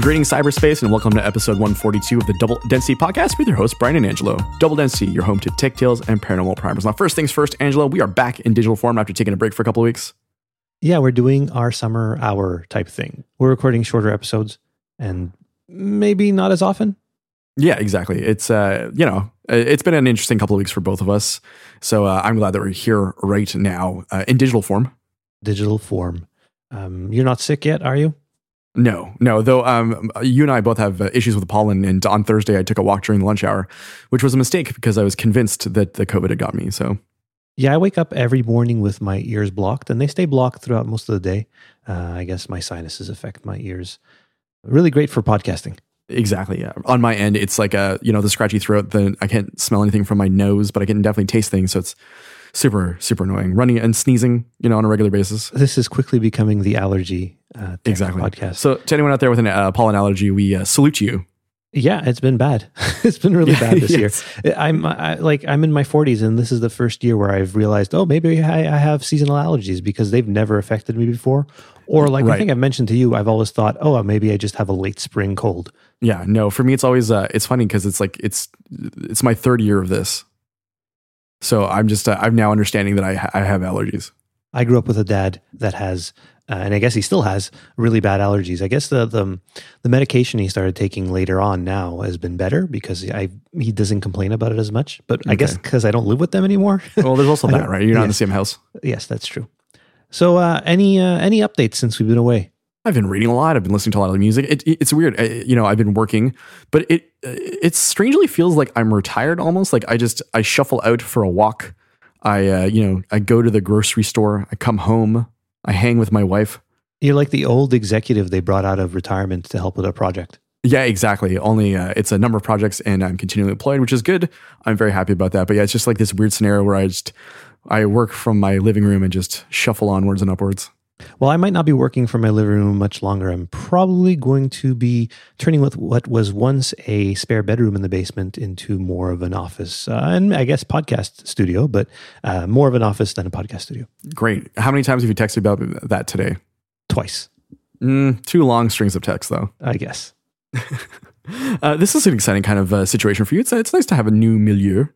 Greetings, cyberspace, and welcome to episode 142 of the Double Density podcast with your host, Brian and Angelo. Double Density, your home to tech tales and paranormal primers. Now, first things first, Angelo, we are back in digital form after taking a break for a couple of weeks. Yeah, we're doing our summer hour type thing. We're recording shorter episodes and maybe not as often. Yeah, exactly. It's uh, you know, it's been an interesting couple of weeks for both of us. So uh, I'm glad that we're here right now uh, in digital form. Digital form. Um, you're not sick yet, are you? No, no. Though um, you and I both have uh, issues with pollen, and on Thursday I took a walk during the lunch hour, which was a mistake because I was convinced that the COVID had got me. So, yeah, I wake up every morning with my ears blocked, and they stay blocked throughout most of the day. Uh, I guess my sinuses affect my ears. Really great for podcasting. Exactly. Yeah. On my end, it's like a you know the scratchy throat. The I can't smell anything from my nose, but I can definitely taste things. So it's super super annoying. Running and sneezing, you know, on a regular basis. This is quickly becoming the allergy uh, exactly podcast. So to anyone out there with an uh, pollen allergy, we uh, salute you. Yeah, it's been bad. it's been really bad this yes. year. I'm I, like I'm in my 40s, and this is the first year where I've realized, oh, maybe I, I have seasonal allergies because they've never affected me before. Or like right. I think I've mentioned to you, I've always thought, oh, maybe I just have a late spring cold. Yeah, no. For me, it's always uh, it's funny because it's like it's it's my third year of this, so I'm just uh, I'm now understanding that I I have allergies. I grew up with a dad that has, uh, and I guess he still has really bad allergies. I guess the the the medication he started taking later on now has been better because I he doesn't complain about it as much. But okay. I guess because I don't live with them anymore. well, there's also that, right? You're not yes. in the same house. Yes, that's true. So, uh, any uh, any updates since we've been away? I've been reading a lot. I've been listening to a lot of music. It, it, it's weird. I, you know, I've been working, but it it strangely feels like I'm retired almost. Like I just I shuffle out for a walk. I uh, you know I go to the grocery store. I come home. I hang with my wife. You're like the old executive they brought out of retirement to help with a project. Yeah, exactly. Only uh, it's a number of projects, and I'm continually employed, which is good. I'm very happy about that. But yeah, it's just like this weird scenario where I just I work from my living room and just shuffle onwards and upwards. Well, I might not be working from my living room much longer. I'm probably going to be turning with what was once a spare bedroom in the basement into more of an office uh, and I guess podcast studio, but uh, more of an office than a podcast studio. Great. How many times have you texted about that today? Twice. Mm, two long strings of text, though. I guess. uh, this is an exciting kind of uh, situation for you. It's, it's nice to have a new milieu.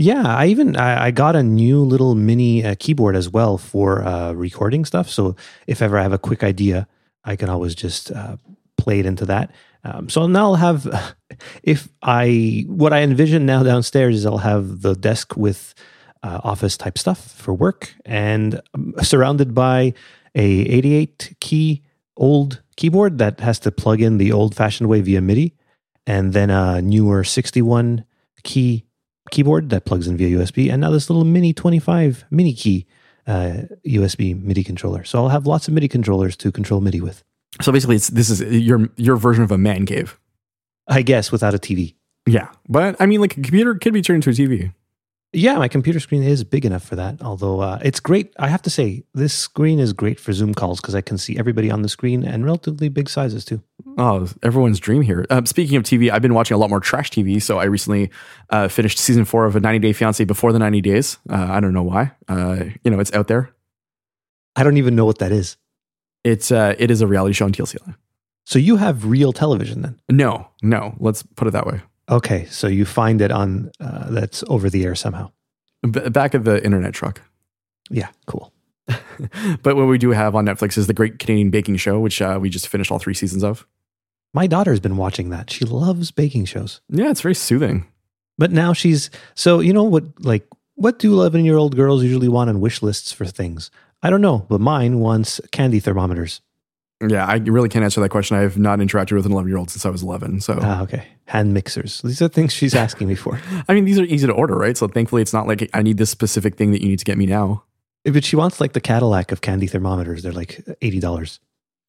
Yeah, I even I, I got a new little mini uh, keyboard as well for uh, recording stuff. So if ever I have a quick idea, I can always just uh, play it into that. Um, so now I'll have, if I what I envision now downstairs is I'll have the desk with uh, office type stuff for work and um, surrounded by a 88 key old keyboard that has to plug in the old fashioned way via MIDI, and then a newer 61 key keyboard that plugs in via USB, and now this little mini 25 mini key uh, USB MIDI controller. So I'll have lots of MIDI controllers to control MIDI with. So basically, it's this is your your version of a man cave. I guess without a TV. Yeah, but I mean, like a computer could be turned into a TV. Yeah, my computer screen is big enough for that. Although uh, it's great, I have to say, this screen is great for Zoom calls because I can see everybody on the screen and relatively big sizes too. Oh, everyone's dream here. Uh, speaking of TV, I've been watching a lot more trash TV. So I recently uh, finished season four of a 90 Day Fiance before the 90 days. Uh, I don't know why. Uh, you know, it's out there. I don't even know what that is. It's uh, it is a reality show on TLC. So you have real television then? No, no. Let's put it that way. Okay, so you find it on uh, that's over the air somehow. B- back of the internet truck. Yeah, cool. but what we do have on Netflix is the Great Canadian Baking Show, which uh, we just finished all three seasons of. My daughter's been watching that. She loves baking shows. Yeah, it's very soothing. But now she's so you know what like what do 11 year old girls usually want on wish lists for things? I don't know, but mine wants candy thermometers. Yeah, I really can't answer that question. I have not interacted with an 11 year old since I was 11. So, ah, okay. Hand mixers. These are things she's asking me for. I mean, these are easy to order, right? So, thankfully, it's not like I need this specific thing that you need to get me now. But she wants like the Cadillac of candy thermometers. They're like $80.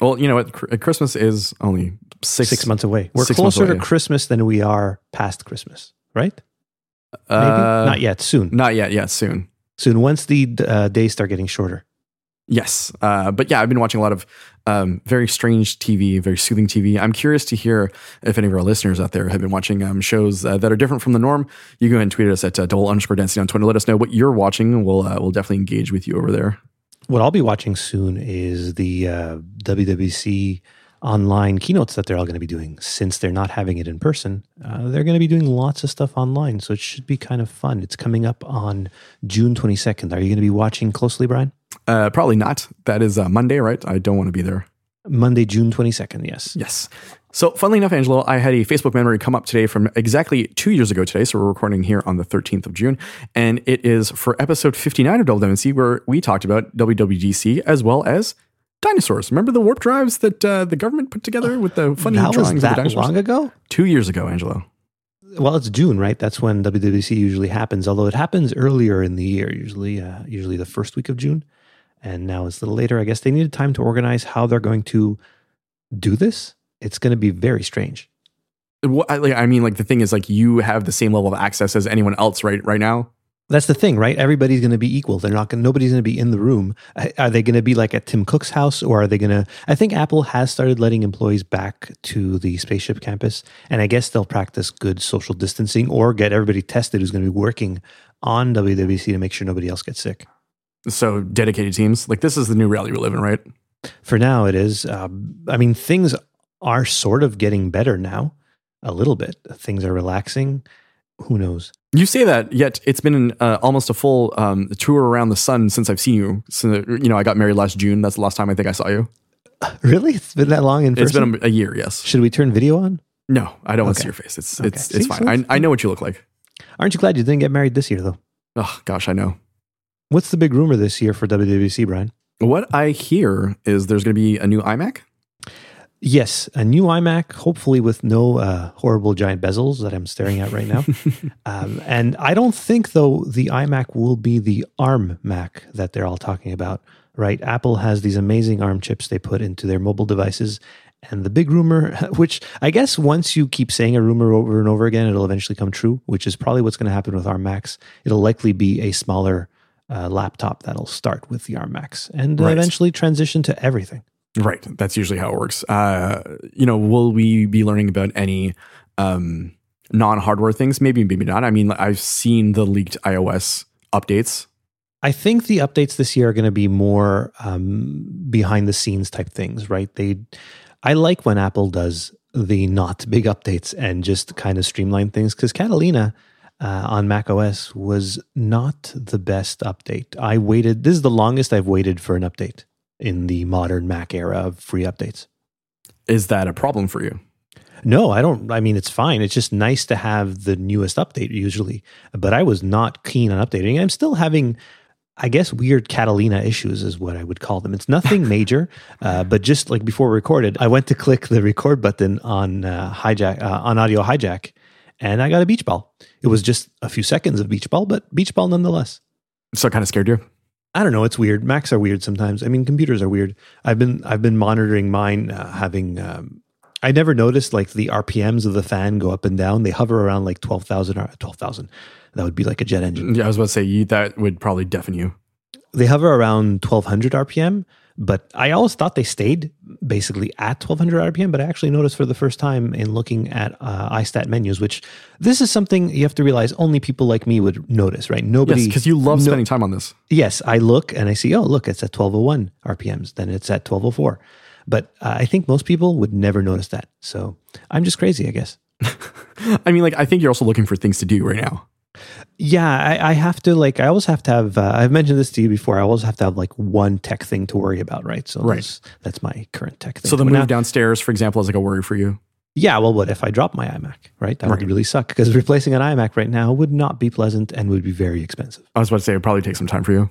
Well, you know what? Christmas is only six, six months away. We're closer away. to Christmas than we are past Christmas, right? Maybe? Uh, not yet. Soon. Not yet. Yeah, soon. Soon. Once the uh, days start getting shorter. Yes, uh, but yeah, I've been watching a lot of um, very strange TV, very soothing TV. I'm curious to hear if any of our listeners out there have been watching um, shows uh, that are different from the norm. You go ahead and tweet us at uh, double underscore density on Twitter. Let us know what you're watching. We'll uh, we'll definitely engage with you over there. What I'll be watching soon is the uh, WWDC online keynotes that they're all going to be doing. Since they're not having it in person, uh, they're going to be doing lots of stuff online. So it should be kind of fun. It's coming up on June 22nd. Are you going to be watching closely, Brian? Uh, probably not. That is uh, Monday, right? I don't want to be there. Monday, June 22nd, yes. Yes. So, funnily enough, Angelo, I had a Facebook memory come up today from exactly two years ago today. So, we're recording here on the 13th of June. And it is for episode 59 of Double WWDC, where we talked about WWDC as well as dinosaurs. Remember the warp drives that uh, the government put together with the funny that drawings was of the that dinosaurs? long ago? Two years ago, Angelo. Well, it's June, right? That's when WWDC usually happens. Although it happens earlier in the year, usually, uh, usually the first week of June. And now it's a little later. I guess they needed time to organize how they're going to do this. It's going to be very strange. What, I, mean, like the thing is, like you have the same level of access as anyone else, right? Right now. That's the thing, right? Everybody's going to be equal. They're not going. Nobody's going to be in the room. Are they going to be like at Tim Cook's house, or are they going to? I think Apple has started letting employees back to the spaceship campus, and I guess they'll practice good social distancing or get everybody tested who's going to be working on WWDC to make sure nobody else gets sick. So dedicated teams. Like this is the new reality we live in, right? For now, it is. Um, I mean, things are sort of getting better now, a little bit. Things are relaxing. Who knows? You say that, yet it's been uh, almost a full um, tour around the sun since I've seen you. So, you know, I got married last June. That's the last time I think I saw you. Really, it's been that long in person. It's been a, a year, yes. Should we turn video on? No, I don't want to see your face. It's Okay. it's See, it's so fine. it's I, I know what you look like. Aren't you glad you didn't get married this year, though? Oh gosh, I know. What's the big rumor this year for WWDC, Brian? What I hear is there's going to be a new iMac. Yes, a new iMac, hopefully with no uh, horrible giant bezels that I'm staring at right now. um, and I don't think, though, the iMac will be the ARM Mac that they're all talking about, right? Apple has these amazing ARM chips they put into their mobile devices. And the big rumor, which I guess once you keep saying a rumor over and over again, it'll eventually come true, which is probably what's going to happen with ARM Macs. It'll likely be a smaller uh, laptop that'll start with the ARM Macs and Right. eventually transition to everything. Right. That's usually how it works. Uh, you know, will we be learning about any um, non-hardware things? Maybe, maybe not. I mean, I've seen the leaked iOS updates. I think the updates this year are going to be more um, behind the scenes type things, right? They, I like when Apple does the not big updates and just kind of streamline things because Catalina uh, on Mac OS was not the best update. I waited. This is the longest I've waited for an update in the modern Mac era of free updates. Is that a problem for you? No, I don't. I mean, it's fine. It's just nice to have the newest update usually. But I was not keen on updating. I'm still having, I guess, weird Catalina issues is what I would call them. It's nothing major, uh, but just like before recorded, I went to click the record button on uh, hijack uh, on audio hijack, and I got a beach ball. It was just a few seconds of beach ball, but beach ball nonetheless. So it kind of scared you. I don't know. It's weird. Macs are weird sometimes. I mean, computers are weird. I've been I've been monitoring mine uh, having. Um, I never noticed like the RPMs of the fan go up and down. They hover around like twelve thousand or twelve thousand. That would be like a jet engine. Yeah, I was about to say you, that would probably deafen you. They hover around twelve hundred RPM, but I always thought they stayed basically at twelve hundred RPM. But I actually noticed for the first time in looking at uh, iStat menus, which this is something you have to realize only people like me would notice, right? Nobody Yes, because you love no- spending time on this. Yes, I look and I see, oh, look, it's at 1201 RPMs, then it's at 1204. But uh, I think most people would never notice that. So I'm just crazy, I guess. I mean, like, I think you're also looking for things to do right now. Yeah, I, I have to, like, I always have to have, uh, I've mentioned this to you before, I always have to have, like, one tech thing to worry about, right? So Right. That's, that's my current tech thing. So the move now- downstairs, for example, is like a worry for you. Yeah, well, what if I drop my iMac, right? That Right. would really suck because replacing an iMac right now would not be pleasant and would be very expensive. I was about to say it would probably take some time for you.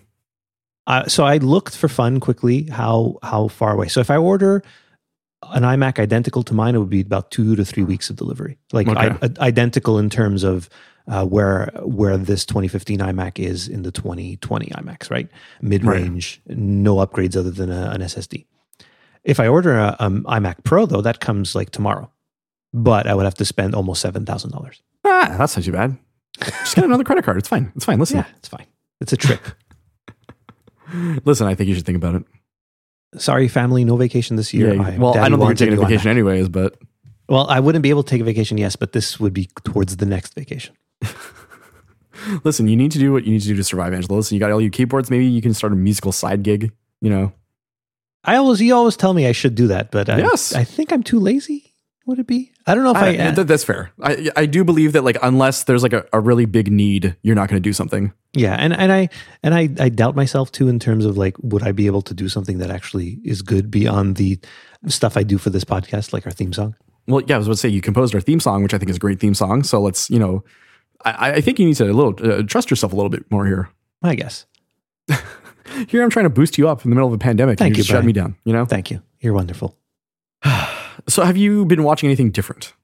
Uh, so I looked for fun quickly how how far away. So if I order an iMac identical to mine, it would be about two to three weeks of delivery, like Okay. I, uh, identical in terms of uh, where where this 2015 iMac is in the 2020 iMacs, right? Mid range, no upgrades other than a, an SSD. If I order a um, iMac Pro though, that comes like tomorrow, but I would have to spend almost seven thousand dollars. Ah, that's not too bad. Just get another credit card. It's fine. It's fine. Listen, Yeah, it's fine. It's a trip. listen. I think you should think about it. Sorry, family, no vacation this year. Yeah. I- well, Daddy I don't think you're taking a vacation anyways, but Well, I wouldn't be able to take a vacation, yes, but this would be towards the next vacation. listen, you need to do what you need to do to survive, Angelo. Listen, you got all your keyboards. Maybe you can start a musical side gig. You know, I always you always tell me I should do that, but I, Yes. I think I'm too lazy. Would it be? I don't know if I. I- th- that's fair. I I do believe that like unless there's like a, a really big need, you're not going to do something. yeah, and and I and I I doubt myself too in terms of like would I be able to do something that actually is good beyond the stuff I do for this podcast, like our theme song. Well, yeah, I was about to say you composed our theme song, which I think is a great theme song. So let's you know, I, I think you need to a little uh, trust yourself a little bit more here. I guess. Here I'm trying to boost you up in the middle of a pandemic. Thank and you you, shut me down. You know. Thank you. You're wonderful. So have you been watching anything different?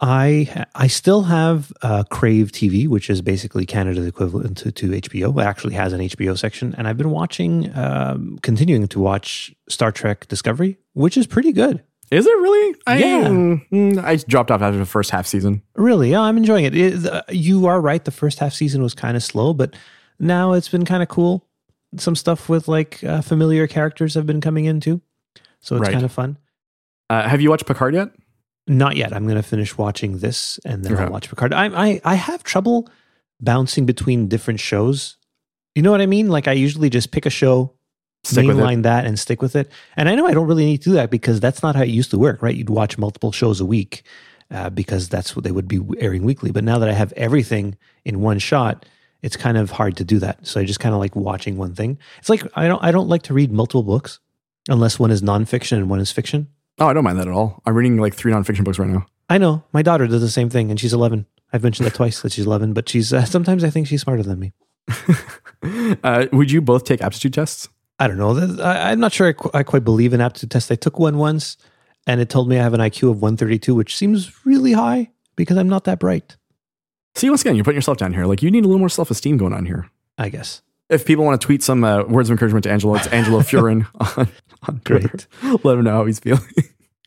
I I still have uh, Crave TV, which is basically Canada's equivalent to, to HBO. It actually has an HBO section, and I've been watching, um, continuing to watch Star Trek Discovery, which is pretty good. Is it really? I, Yeah. mm, I dropped off after the first half season. Really, yeah, I'm enjoying it. It- the- you are right. The first half season was kind of slow, but now it's been kind of cool. Some stuff with like uh, familiar characters have been coming in too, so it's Right. kind of fun. Uh, have you watched Picard yet? Not yet. I'm going to finish watching this and then Okay. I'll watch Picard. I, I I have trouble bouncing between different shows. You know what I mean? Like I usually just pick a show, Stick with it. Mainline that, and stick with it. And I know I don't really need to do that because that's not how it used to work, right? You'd watch multiple shows a week uh, because that's what they would be airing weekly. But now that I have everything in one shot, it's kind of hard to do that. So I just kind of like watching one thing. It's like I don't I don't like to read multiple books unless one is nonfiction and one is fiction. Oh, I don't mind that at all. I'm reading like three nonfiction books right now. I know my daughter does the same thing, and she's 11. I've mentioned that twice that she's 11, but she's uh, sometimes I think she's smarter than me. uh, would you both take aptitude tests? I don't know. I, I'm not sure I, qu- I quite believe in aptitude tests. I took one once, and it told me I have an IQ of 132, which seems really high because I'm not that bright. See, once again, you're putting yourself down here. Like you need a little more self esteem going on here. I guess. If people want to tweet some uh, words of encouragement to Angelo, it's Angelo Furin on, on Twitter. Let him know how he's feeling.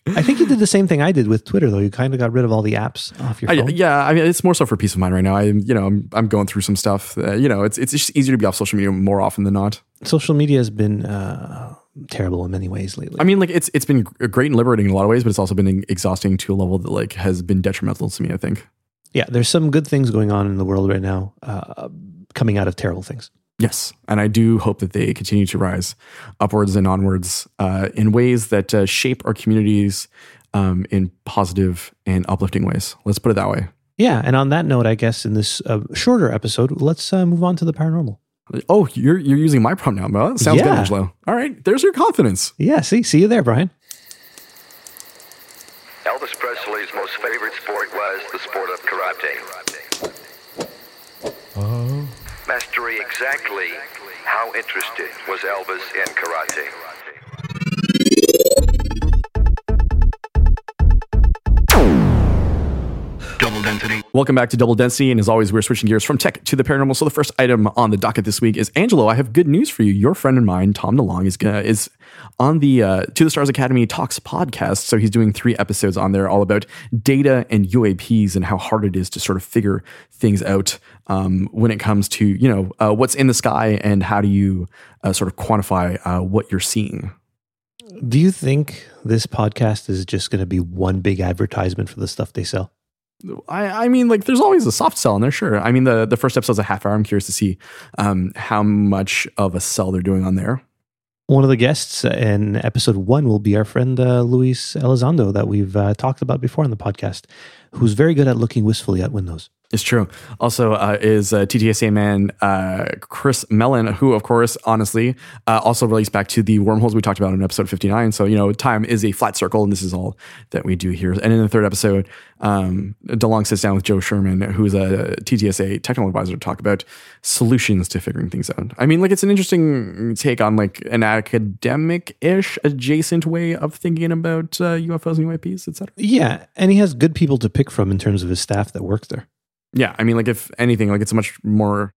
I think you did the same thing I did with Twitter, though. You kind of got rid of all the apps off your I, phone. yeah, I mean, it's more so for peace of mind right now. I, you know, I'm, I'm going through some stuff. Uh, you know, it's it's just easier to be off social media more often than not. Social media has been uh, terrible in many ways lately. I mean, like it's it's been great and liberating in a lot of ways, but it's also been exhausting to a level that like has been detrimental to me. I think. yeah, there's some good things going on in the world right now, uh, coming out of terrible things. Yes, and I do hope that they continue to rise upwards and onwards uh, in ways that uh, shape our communities um, in positive and uplifting ways. Let's put it that way. Yeah, and on that note, I guess in this uh, shorter episode, let's uh, move on to the paranormal. Oh, you're you're using my prompt now. Well, that sounds good, Yeah. Angelo. All right, there's your confidence. Yeah, see, see you there, Brian. Elvis Presley's most favorite sport was the sport of karate. Exactly how interested was Elvis in karate. Density. Welcome back to Double Density, and as always, we're switching gears from tech to the paranormal. So the first item on the docket this week is Angelo. I have good news for you. Your friend and mine, Tom DeLonge, is gonna, is on the uh, To the Stars Academy Talks podcast. So he's doing three episodes on there, all about data and UAPs and how hard it is to sort of figure things out um, when it comes to you know uh, what's in the sky and how do you uh, sort of quantify uh, what you're seeing. Do you think this podcast is just going to be one big advertisement for the stuff they sell? I, I mean, like, there's always a soft sell in there, sure. I mean, the, the first episode's a half hour. I'm curious to see um, how much of a sell they're doing on there. One of the guests in episode one will be our friend uh, Luis Elizondo that we've uh, talked about before on the podcast, who's very good at looking wistfully at windows. It's true. Also, uh, is uh, TTSA man uh, Chris Mellon, who, of course, honestly, uh, also relates back to the wormholes we talked about in episode 59. So, you know, time is a flat circle, and this is all that we do here. And in the third episode, um, DeLonge sits down with Joe Sherman, who's a TTSA technical advisor, to talk about solutions to figuring things out. I mean, like, it's an interesting take on like an academic ish adjacent way of thinking about uh, UFOs and UAPs, et cetera. Yeah, and he has good people to pick from in terms of his staff that works there. Yeah, I mean, like if anything, like it's a much more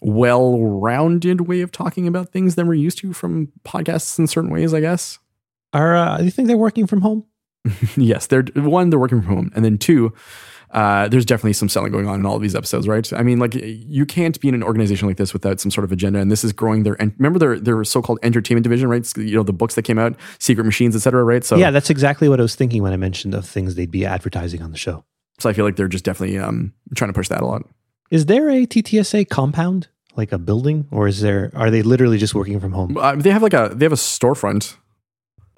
well-rounded way of talking about things than we're used to from podcasts in certain ways, I guess. Are uh, do you think they're working from home? yes, they're one, they're working from home, and then two, uh, there's definitely some selling going on in all of these episodes, right? I mean, like you can't be in an organization like this without some sort of agenda, and this is growing their. And remember their their so-called entertainment division, right? You know the books that came out, Sekret Machines, etc. right? So yeah, that's exactly what I was thinking when I mentioned of things they'd be advertising on the show. so I feel like they're just definitely um, trying to push that a lot. Is there a TTSA compound, like a building, or is there? Are they literally just working from home? Uh, they have like a they have a storefront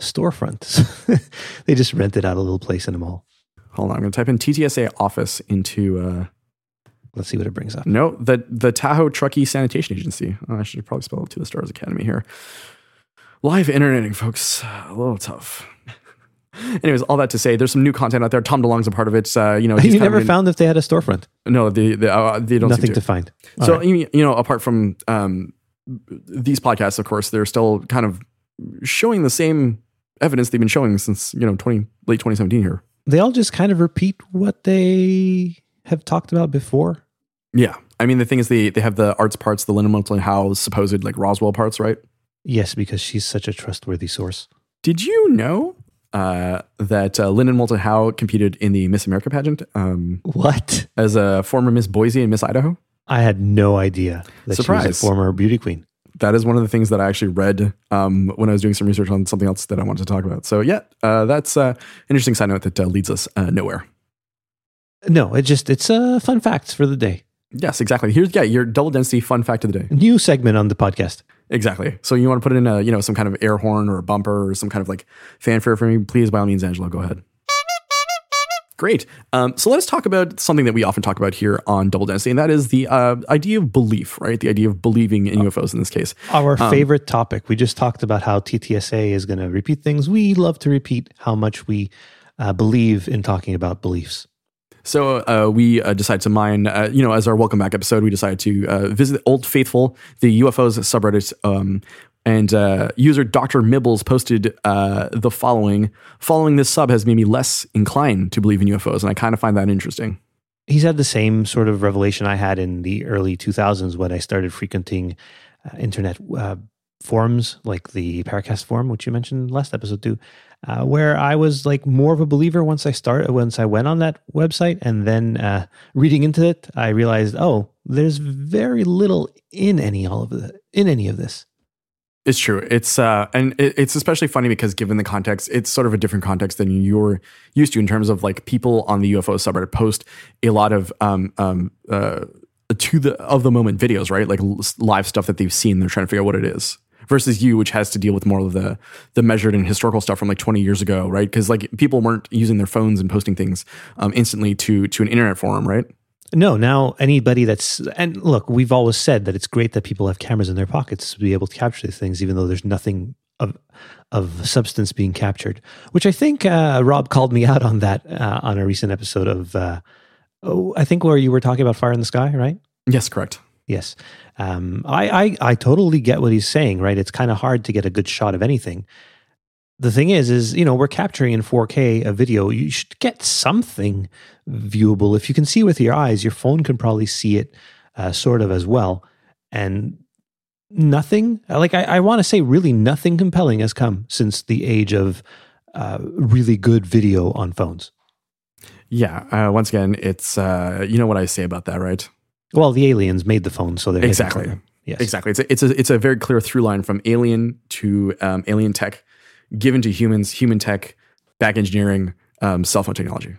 storefront. they just rented out a little place in a mall. Hold on, I'm going to type in TTSA office into. Uh, Let's see what it brings up. no, the the Tahoe Truckee Sanitation Agency. Oh, I should probably spell it to the Stars Academy here. Live interneting, folks. A little tough. Anyways, all that to say, there's some new content out there. Tom DeLonge's a part of it. Uh, you know, You never been- found if they had a storefront. no, they they, uh, they don't Nothing to. to find. All so right. you you know, apart from um, these podcasts, of course, they're still kind of showing the same evidence they've been showing since you know 20 late 2017 here. They all just kind of repeat what they have talked about before. Yeah, I mean the thing is they they have the arts parts, the Linda Moulton Howe supposed like Roswell parts, right? Yes, because she's such a trustworthy source. Did you know uh, that uh, Linda Moulton Howe competed in the Miss America pageant um, What? as a former Miss Boise and Miss Idaho? I had no idea that she Surprise. was a former beauty queen. That is one of the things that I actually read um, when I was doing some research on something else that I wanted to talk about. So yeah, uh, that's uh, an interesting side note that uh, leads us uh, nowhere. No, it just it's a fun facts for the day. Yes, exactly. Here's yeah your double density fun fact of the day. New segment on the podcast. Exactly. So you want to put it in a you know some kind of air horn or a bumper or some kind of like fanfare for me? Please, by all means, Angelo, go ahead. Great. Um, so let us talk about something that we often talk about here on Double Density, and that is the uh, idea of belief, right? The idea of believing in UFOs in this case. Our favorite topic. We just talked about how TTSA is going to repeat things. We love to repeat how much we uh, believe in talking about beliefs. So uh, we uh, decided to mine, uh, you know, as our welcome back episode, we decided to uh, visit Old Faithful, the UFOs subreddit, um, and uh, user Dr. Mibbles posted uh, the following: "Following this sub has made me less inclined to believe in UFOs, and I kind of find that interesting." He's had the same sort of revelation I had in the early 2000s when I started frequenting uh, internet uh, forums like the Paracast forum, which you mentioned last episode too, uh, where I was like more of a believer once I started, once I went on that website, and then uh, reading into it, I realized, oh, there's very little in any all of the, in any of this. It's true. It's uh, and it, it's especially funny because given the context, it's sort of a different context than you're used to in terms of like people on the UFO subreddit post a lot of um um uh to the of the moment videos, right? Like live stuff that they've seen. They're trying to figure out what it is. Versus you, which has to deal with more of the the measured and historical stuff from like 20 years ago, right? Because like people weren't using their phones and posting things um, instantly to to an internet forum, right? No, now anybody that's and look, we've always said that it's great that people have cameras in their pockets to be able to capture these things, even though there's nothing of of substance being captured. Which I think uh, Rob called me out on that uh, on a recent episode of uh, oh, I think where you were talking about Fire in the Sky, right? Yes, correct. Yes, um, I, I I totally get what he's saying. Right, it's kind of hard to get a good shot of anything. The thing is, is you know we're capturing in 4K a video. You should get something viewable. If you can see with your eyes, your phone can probably see it uh, sort of as well. And nothing like I, I want to say, really nothing compelling has come since the age of uh, really good video on phones. Yeah. Uh, once again, it's uh, you know what I say about that, right? Well, the aliens made the phone, so they're Exactly. Yes, Exactly. It's a, it's a it's a very clear through line from alien to um, alien tech, given to humans, human tech, back engineering, um, cell phone technology,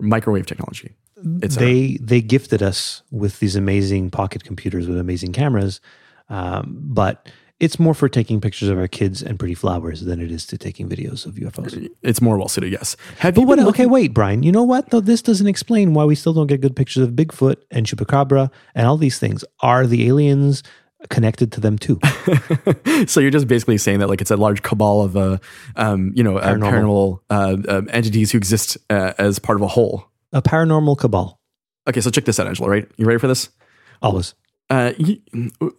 microwave technology. They they gifted us with these amazing pocket computers with amazing cameras, um, but it's more for taking pictures of our kids and pretty flowers than it is to taking videos of UFOs. It's more well suited. Yes. Have But what? Okay, wait, Brian. You know what? Though this doesn't explain why we still don't get good pictures of Bigfoot and Chupacabra and all these things. Are the aliens connected to them too? so you're just basically saying that like it's a large cabal of uh, um, you know, uh, paranormal, Paranormal. uh, um, entities who exist uh, as part of a whole. A paranormal cabal. Okay, so check this out, Angelo. Right? You ready for this? Always. uh, y-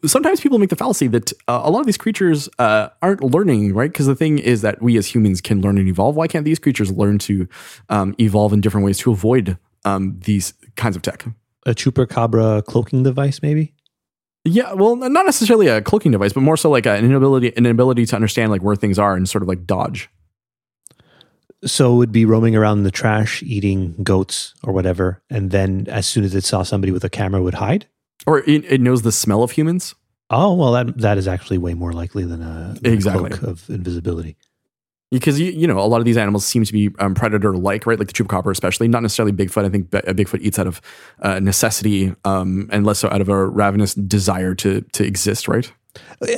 sometimes people make the fallacy that uh, a lot of these creatures uh, aren't learning, right? Because the thing is that we as humans can learn and evolve. Why can't these creatures learn to um, evolve in different ways to avoid um, these kinds of tech? A Chupacabra cloaking device, maybe. Yeah, well, not necessarily a cloaking device, but more so like an inability, an ability to understand like where things are and sort of like dodge. So it would be roaming around in the trash, eating goats or whatever, and then as soon as it saw somebody with a camera, would hide. Or it, it knows the smell of humans. Oh well, that that is actually way more likely than a, than a cloak of invisibility. Because you, you know a lot of these animals seem to be um, predator like right like the chupacabra especially not necessarily bigfoot i think uh, bigfoot eats out of uh, necessity um, and less so out of a ravenous desire to to exist right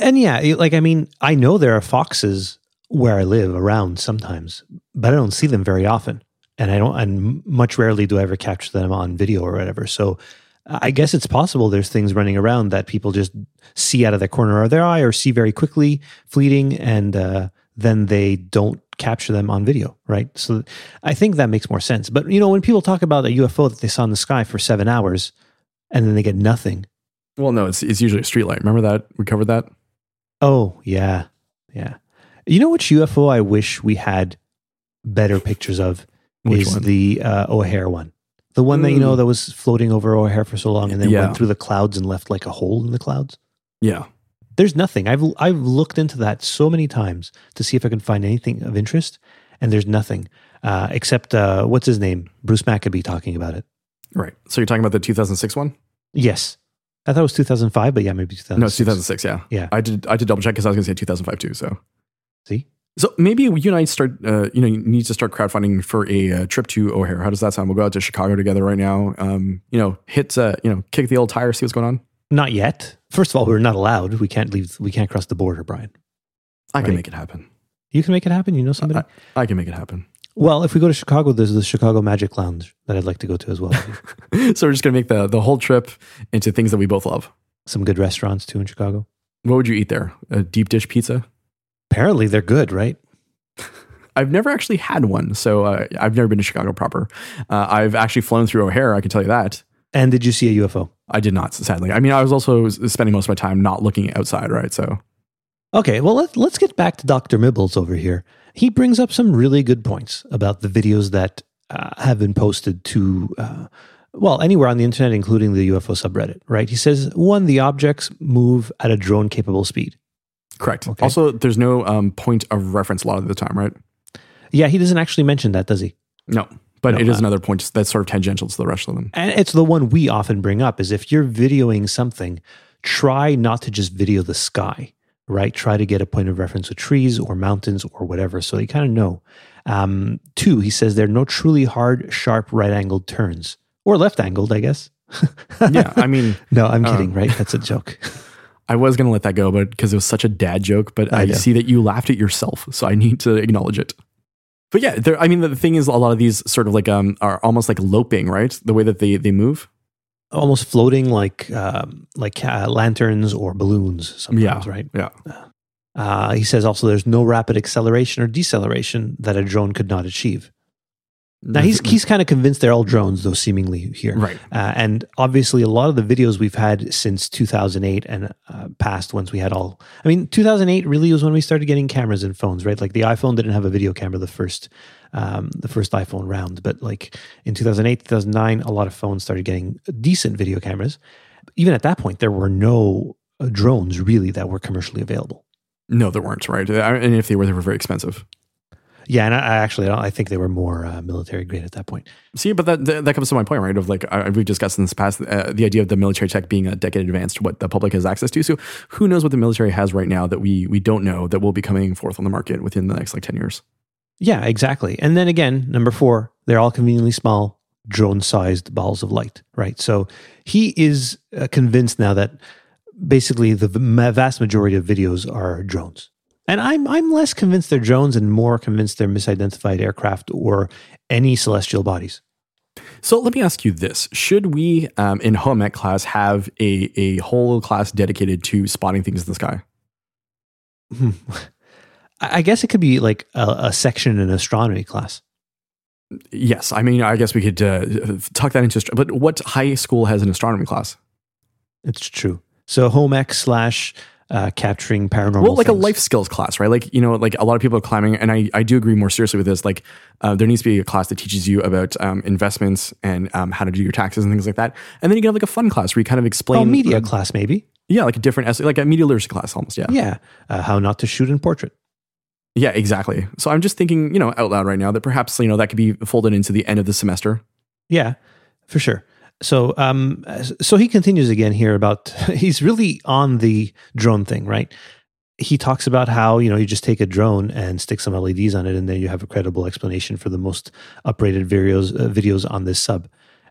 And yeah, like I mean, I know there are foxes where I live around sometimes, but I don't see them very often. And I don't, and much rarely do I ever capture them on video or whatever. So I guess it's possible there's things running around that people just see out of the corner of their eye or see very quickly, fleeting, and uh, then they don't capture them on video, right? So I think that makes more sense. But you know, when people talk about a UFO that they saw in the sky for seven hours and then they get nothing. Well, no, it's it's usually a streetlight. Remember that we covered that. Oh yeah, yeah. You know which UFO I wish we had better pictures of Which is one? the uh, O'Hare one. The one that you know Mm. that was floating over O'Hare for so long and then Yeah. went through the clouds and left like a hole in the clouds. Yeah, There's nothing. I've I've looked into that so many times to see if I can find anything of interest, and there's nothing uh, except uh, what's his name, Bruce Maccabee, talking about it. right. So you're talking about the 2006 one? Yes, I thought it was 2005, but yeah, maybe 2006. No, it's 2006. Yeah, Yeah. I did. I did double check because I was going to say 2005 too. So, See, so maybe you and I start. Uh, you know, you need to start crowdfunding for a uh, trip to O'Hare. How does that sound? We'll go out to Chicago together right now. Um, you know, hit. Uh, you know, kick the old tire, see what's going on. not yet. First of all, we're not allowed. We can't leave. We can't cross the border, Brian. I can make it happen. You can make it happen. You know somebody. I can make it happen. well, if we go to Chicago, there's the Chicago Magic Lounge that I'd like to go to as well. so we're just going to make the the whole trip into things that we both love. Some good restaurants too in Chicago. What would you eat there? A deep dish pizza? Apparently, they're good, right? I've never actually had one, so uh, I've never been to Chicago proper. Uh, I've actually flown through O'Hare. I can tell you that. And did you see a UFO? I did not, sadly. I mean, I was also spending most of my time not looking outside, right? So, Okay, well let's let's get back to Dr. Mibbles over here. He brings up some really good points about the videos that uh, have been posted to uh, well anywhere on the internet, including the UFO subreddit. Right? He says one, the objects move at a drone capable speed. correct. Okay. Also, there's no um, point of reference a lot of the time, right? Yeah, he doesn't actually mention that, does he? No, but No, it is uh, another point that's sort of tangential to the rest of them. And it's the one we often bring up is if you're videoing something, try not to just video the sky, right? Try to get a point of reference with trees or mountains or whatever. So you kind of know. Um, two, he says there are no truly hard, sharp, right angled turns or left angled, I guess. yeah, I mean, No, I'm Oh. kidding, right? That's a joke. I was going to let that go, but because it was such a dad joke, but I, I see that you laughed at yourself, so I need to acknowledge it. But yeah, there, I mean, the thing is, a lot of these sort of like um are almost like loping, right? The way that they they move. Almost floating like um, like uh, lanterns or balloons sometimes, right? Yeah. Uh, he says also there's no rapid acceleration or deceleration that a drone could not achieve. Now he's he's kind of convinced they're all drones, though seemingly here. right. Uh, and obviously, a lot of the videos we've had since 2008 and uh, past ones we had all. I mean, 2008 really was when we started getting cameras and phones, right? Like the iPhone didn't have a video camera the first, um, the first iPhone round, but like in 2008, 2009, a lot of phones started getting decent video cameras. Even at that point, there were no uh, drones really that were commercially available. No, there weren't, right? And if they were, they were very expensive. Yeah, and I, I actually I think they were more uh, military grade at that point. See, but that that, that comes to my point, right? Of like I, we've discussed in this past uh, the idea of the military tech being a decade advanced to what the public has access to. So who knows what the military has right now that we we don't know that will be coming forth on the market within the next like ten years. Yeah, exactly. And then again, number four, they're all conveniently small, drone sized balls of light, right? So he is uh, convinced now that basically the vast majority of videos are drones. And I'm, I'm less convinced they're drones and more convinced they're misidentified aircraft or any celestial bodies. So let me ask you this: Should we, um, in home ec class, have a a whole class dedicated to spotting things in the sky? Hmm. I guess it could be like a, a section in astronomy class. Yes, I mean, I guess we could uh, tuck that into. But what high school has an astronomy class? It's true. So home ec slash uh, capturing paranormal. well, like a life skills class, right? Like you know, like a lot of people are climbing, and I I do agree more seriously with this. Like uh, there needs to be a class that teaches you about um, investments and um, how to do your taxes and things like that. And then you can have like a fun class where you kind of explain Oh, media uh, class maybe. yeah, like a different essay, like a media literacy class almost. Yeah. Yeah. Uh, how not to shoot in portrait. Yeah, exactly. So I'm just thinking, you know, out loud right now that perhaps, you know, that could be folded into the end of the semester. Yeah, for sure. So, um, so he continues again here about he's really on the drone thing, right? He talks about how you know you just take a drone and stick some LEDs on it, and then you have a credible explanation for the most uprated videos uh, videos on this sub,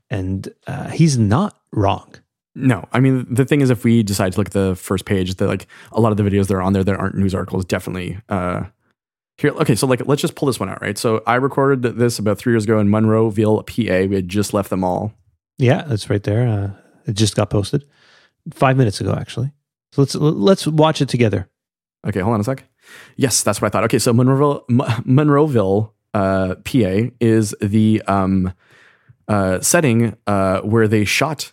and uh, he's not wrong. No, I mean, the thing is, if we decide to look at the first page, that like a lot of the videos that are on there that aren't news articles, definitely, uh, Here, okay, so like let's just pull this one out, right? So I recorded this about three years ago in Monroeville, PA. We had just left the mall. Yeah, it's right there. Uh, it just got posted five minutes ago, actually. So let's let's watch it together. Okay, hold on a sec. Yes, that's what I thought. Okay, so Monroeville, M- Monroeville, uh, PA is the um, uh, setting uh, where they shot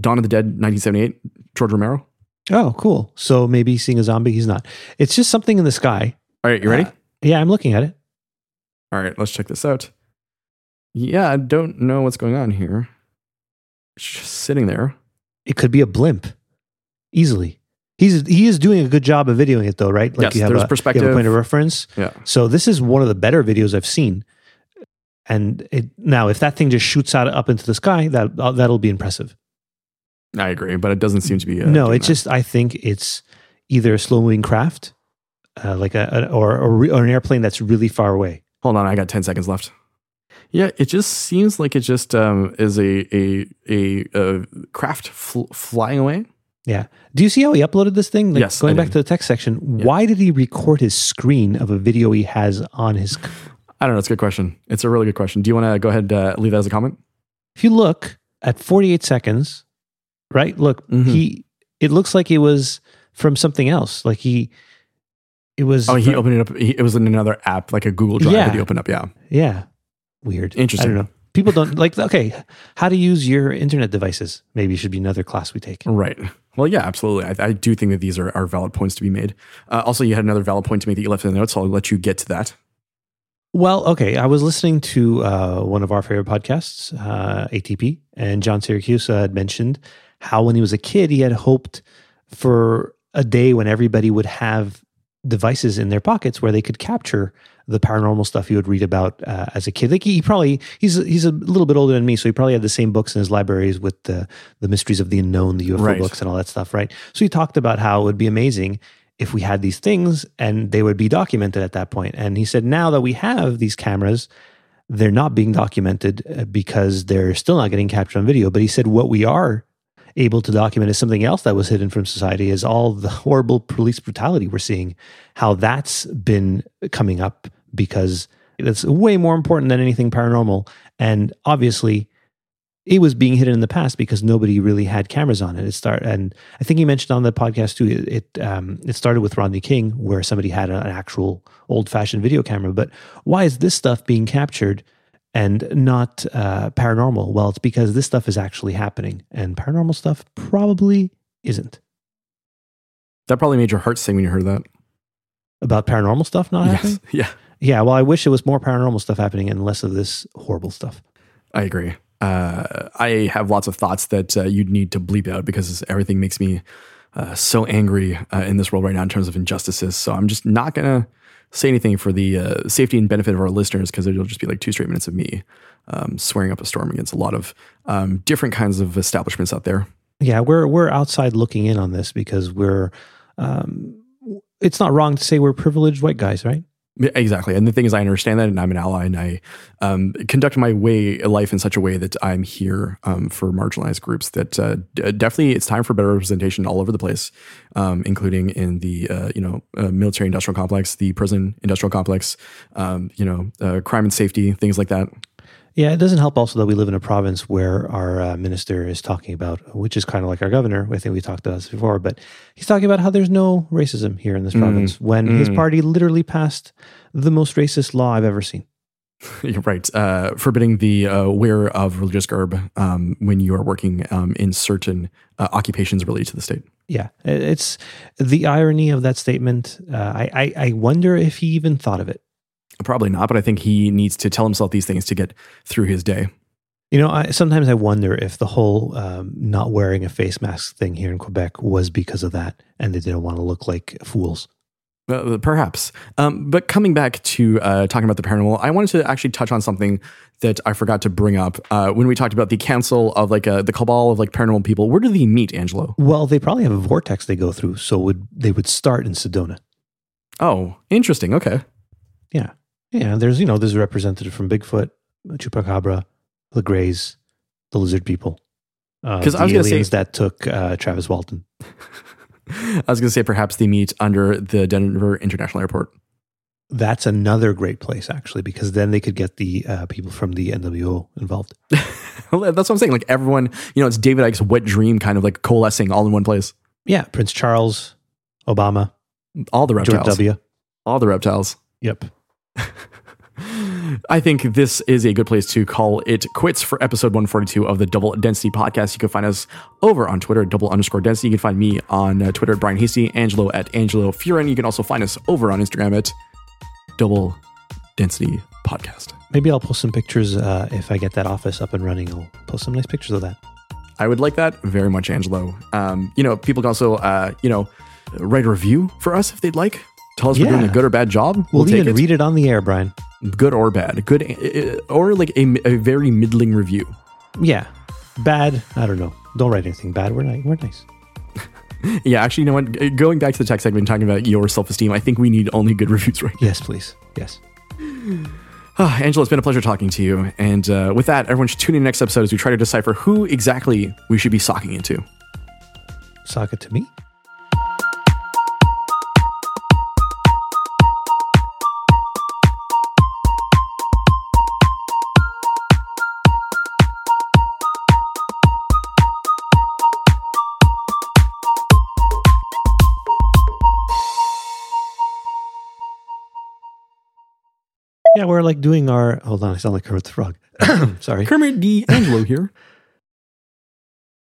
Dawn of the Dead, 1978, George Romero. Oh, cool. So maybe seeing a zombie, he's not. It's just something in the sky. All right, you ready? Uh, yeah, I'm looking at it. All right, let's check this out. Yeah, I don't know what's going on here. Just sitting there. It could be a blimp, easily. He's he is doing a good job of videoing it though, right? Yes, you have, there's a, you perspective. have a point of reference. Yeah. So this is one of the better videos I've seen. And it, now, if that thing just shoots out up into the sky, that uh, that'll be impressive. I agree, but it doesn't seem to be. Uh, no, it's that. just I think it's either a slow moving craft, uh, like a, a or, or or an airplane that's really far away. Hold on, I got 10 seconds left. Yeah, it just seems like it just um, is a a a, uh craft fl- flying away. Yeah. Do you see how he uploaded this thing? Like, Yes, Going back to the text section, Yeah. why did he record his screen of a video he has on his? I don't know. It's a good question. It's a really good question. Do you want to go ahead uh, leave that as a comment? If you look at 48 seconds, right? Look, Mhm. he. It looks like it was from something else. Like he. It was. Oh, he opened it up. He, it was in another app, like a Google Drive Yeah. that he opened up. Yeah. Yeah. Weird. Interesting. I don't know. People don't like. Okay, how to use your internet devices? Maybe should be another class we take. Right. Well, yeah, absolutely. I, I do think that these are, are valid points to be made. Uh, also, you had another valid point to make that you left in the notes, so I'll let you get to that. Well, okay. I was listening to uh, one of our favorite podcasts, uh, ATP, and John Siracusa had mentioned how when he was a kid, he had hoped for a day when everybody would have devices in their pockets where they could capture the paranormal stuff you would read about uh, as a kid. Like he probably he's he's a little bit older than me, so he probably had the same books in his libraries with the the mysteries of the unknown, the UFO Right. books, and all that stuff, right? So he talked about how it would be amazing if we had these things and they would be documented at that point. And he said now that we have these cameras, they're not being documented uh, because they're still not getting captured on video. But he said what we are able to document is something else that was hidden from society is all the horrible police brutality we're seeing, how that's been coming up because it's way more important than anything paranormal. And obviously, it was being hidden in the past because nobody really had cameras on it. It start and I think you mentioned on the podcast too. It it, um, it started with Rodney King, where somebody had an actual old fashioned video camera. But why is this stuff being captured and not uh, paranormal? Well, it's because this stuff is actually happening, and paranormal stuff probably isn't. That probably made your heart sing when you heard that. About paranormal stuff not happening? Yes. Yeah, Yeah. Well, I wish it was more paranormal stuff happening and less of this horrible stuff. I agree. Uh, I have lots of thoughts that uh, you'd need to bleep out because everything makes me uh, so angry uh, in this world right now in terms of injustices. So I'm just not going to say anything for the uh, safety and benefit of our listeners because it'll just be like two straight minutes of me um, swearing up a storm against a lot of um, different kinds of establishments out there. Yeah, we're we're outside looking in on this because we're. Um, it's not wrong to say we're privileged white guys, right? Exactly. And the thing is, I understand that, and I'm an ally, and I um, conduct my way life in such a way that I'm here um, for marginalized groups. That uh, d- definitely, it's time for better representation all over the place, um, including in the uh, you know uh, military industrial complex, the prison industrial complex, um, you know, uh, crime and safety, things like that. Yeah, it doesn't help also that we live in a province where our uh, minister is talking about, which is kind of like our governor. I think we talked about this before, but he's talking about how there's no racism here in this province when his mm. party literally passed the most racist law I've ever seen. You're right. Uh, forbidding the uh, wear of religious garb um, when you are working um, in certain uh, occupations related to the state. Yeah, it's the irony of that statement. Uh, I, I I wonder if he even thought of it. Probably not, but I think he needs to tell himself these things to get through his day. You know, I, sometimes I wonder if the whole um, not wearing a face mask thing here in Quebec was because of that, and they didn't want to look like fools. Uh, perhaps. Um, but coming back to uh, talking about the paranormal, I wanted to actually touch on something that I forgot to bring up uh, when we talked about the council of like uh, the cabal of like paranormal people. Where do they meet, Angelo? Well, they probably have a vortex they go through, so would they would start in Sedona. Oh, interesting. Okay. Yeah, yeah. There's you know there's a representative from Bigfoot, Chupacabra, the Greys, the Lizard People. 'Cause the I was gonna say- aliens that took uh, Travis Walton. I was going to say perhaps they meet under the Denver International Airport. that's another great place actually because then they could get the uh, people from the NWO involved. That's what I'm saying. Like everyone, you know, it's David Icke's wet dream kind of like coalescing all in one place. Yeah, Prince Charles, Obama, All the George reptiles. W. All the reptiles. Yep. I think this is a good place to call it quits for episode 142 of the Double Density podcast. You can find us over on Twitter at double underscore density. You can find me on uh, Twitter at Brian Hasty, Angelo at Angelo Furin. You can also find us over on Instagram at Double Density Podcast. Maybe I'll post some pictures uh, if I get that office up and running. I'll post some nice pictures of that. I would like that very much, Angelo. Um, you know, people can also, uh, you know, write a review for us if they'd like. Tell us we're doing a good or bad job. We'll, We'll, take even it. read it on the air, Brian. good or bad, good uh, or like a, a very middling review. Yeah. Bad. I don't know. Don't write anything bad. We're nice. We're nice. Yeah, actually, you know what? Going back to the tech segment, talking about your self esteem, I think we need only good reviews right Yes, please. Yes. Ah, Angelo, it's been a pleasure talking to you. And uh, with that, everyone should tune in next episode as we try to decipher who exactly we should be socking into. Sock it to me. Yeah, we're like doing our. Hold on, I sound like Kermit the Frog. Sorry. Kermit D. Angelo here.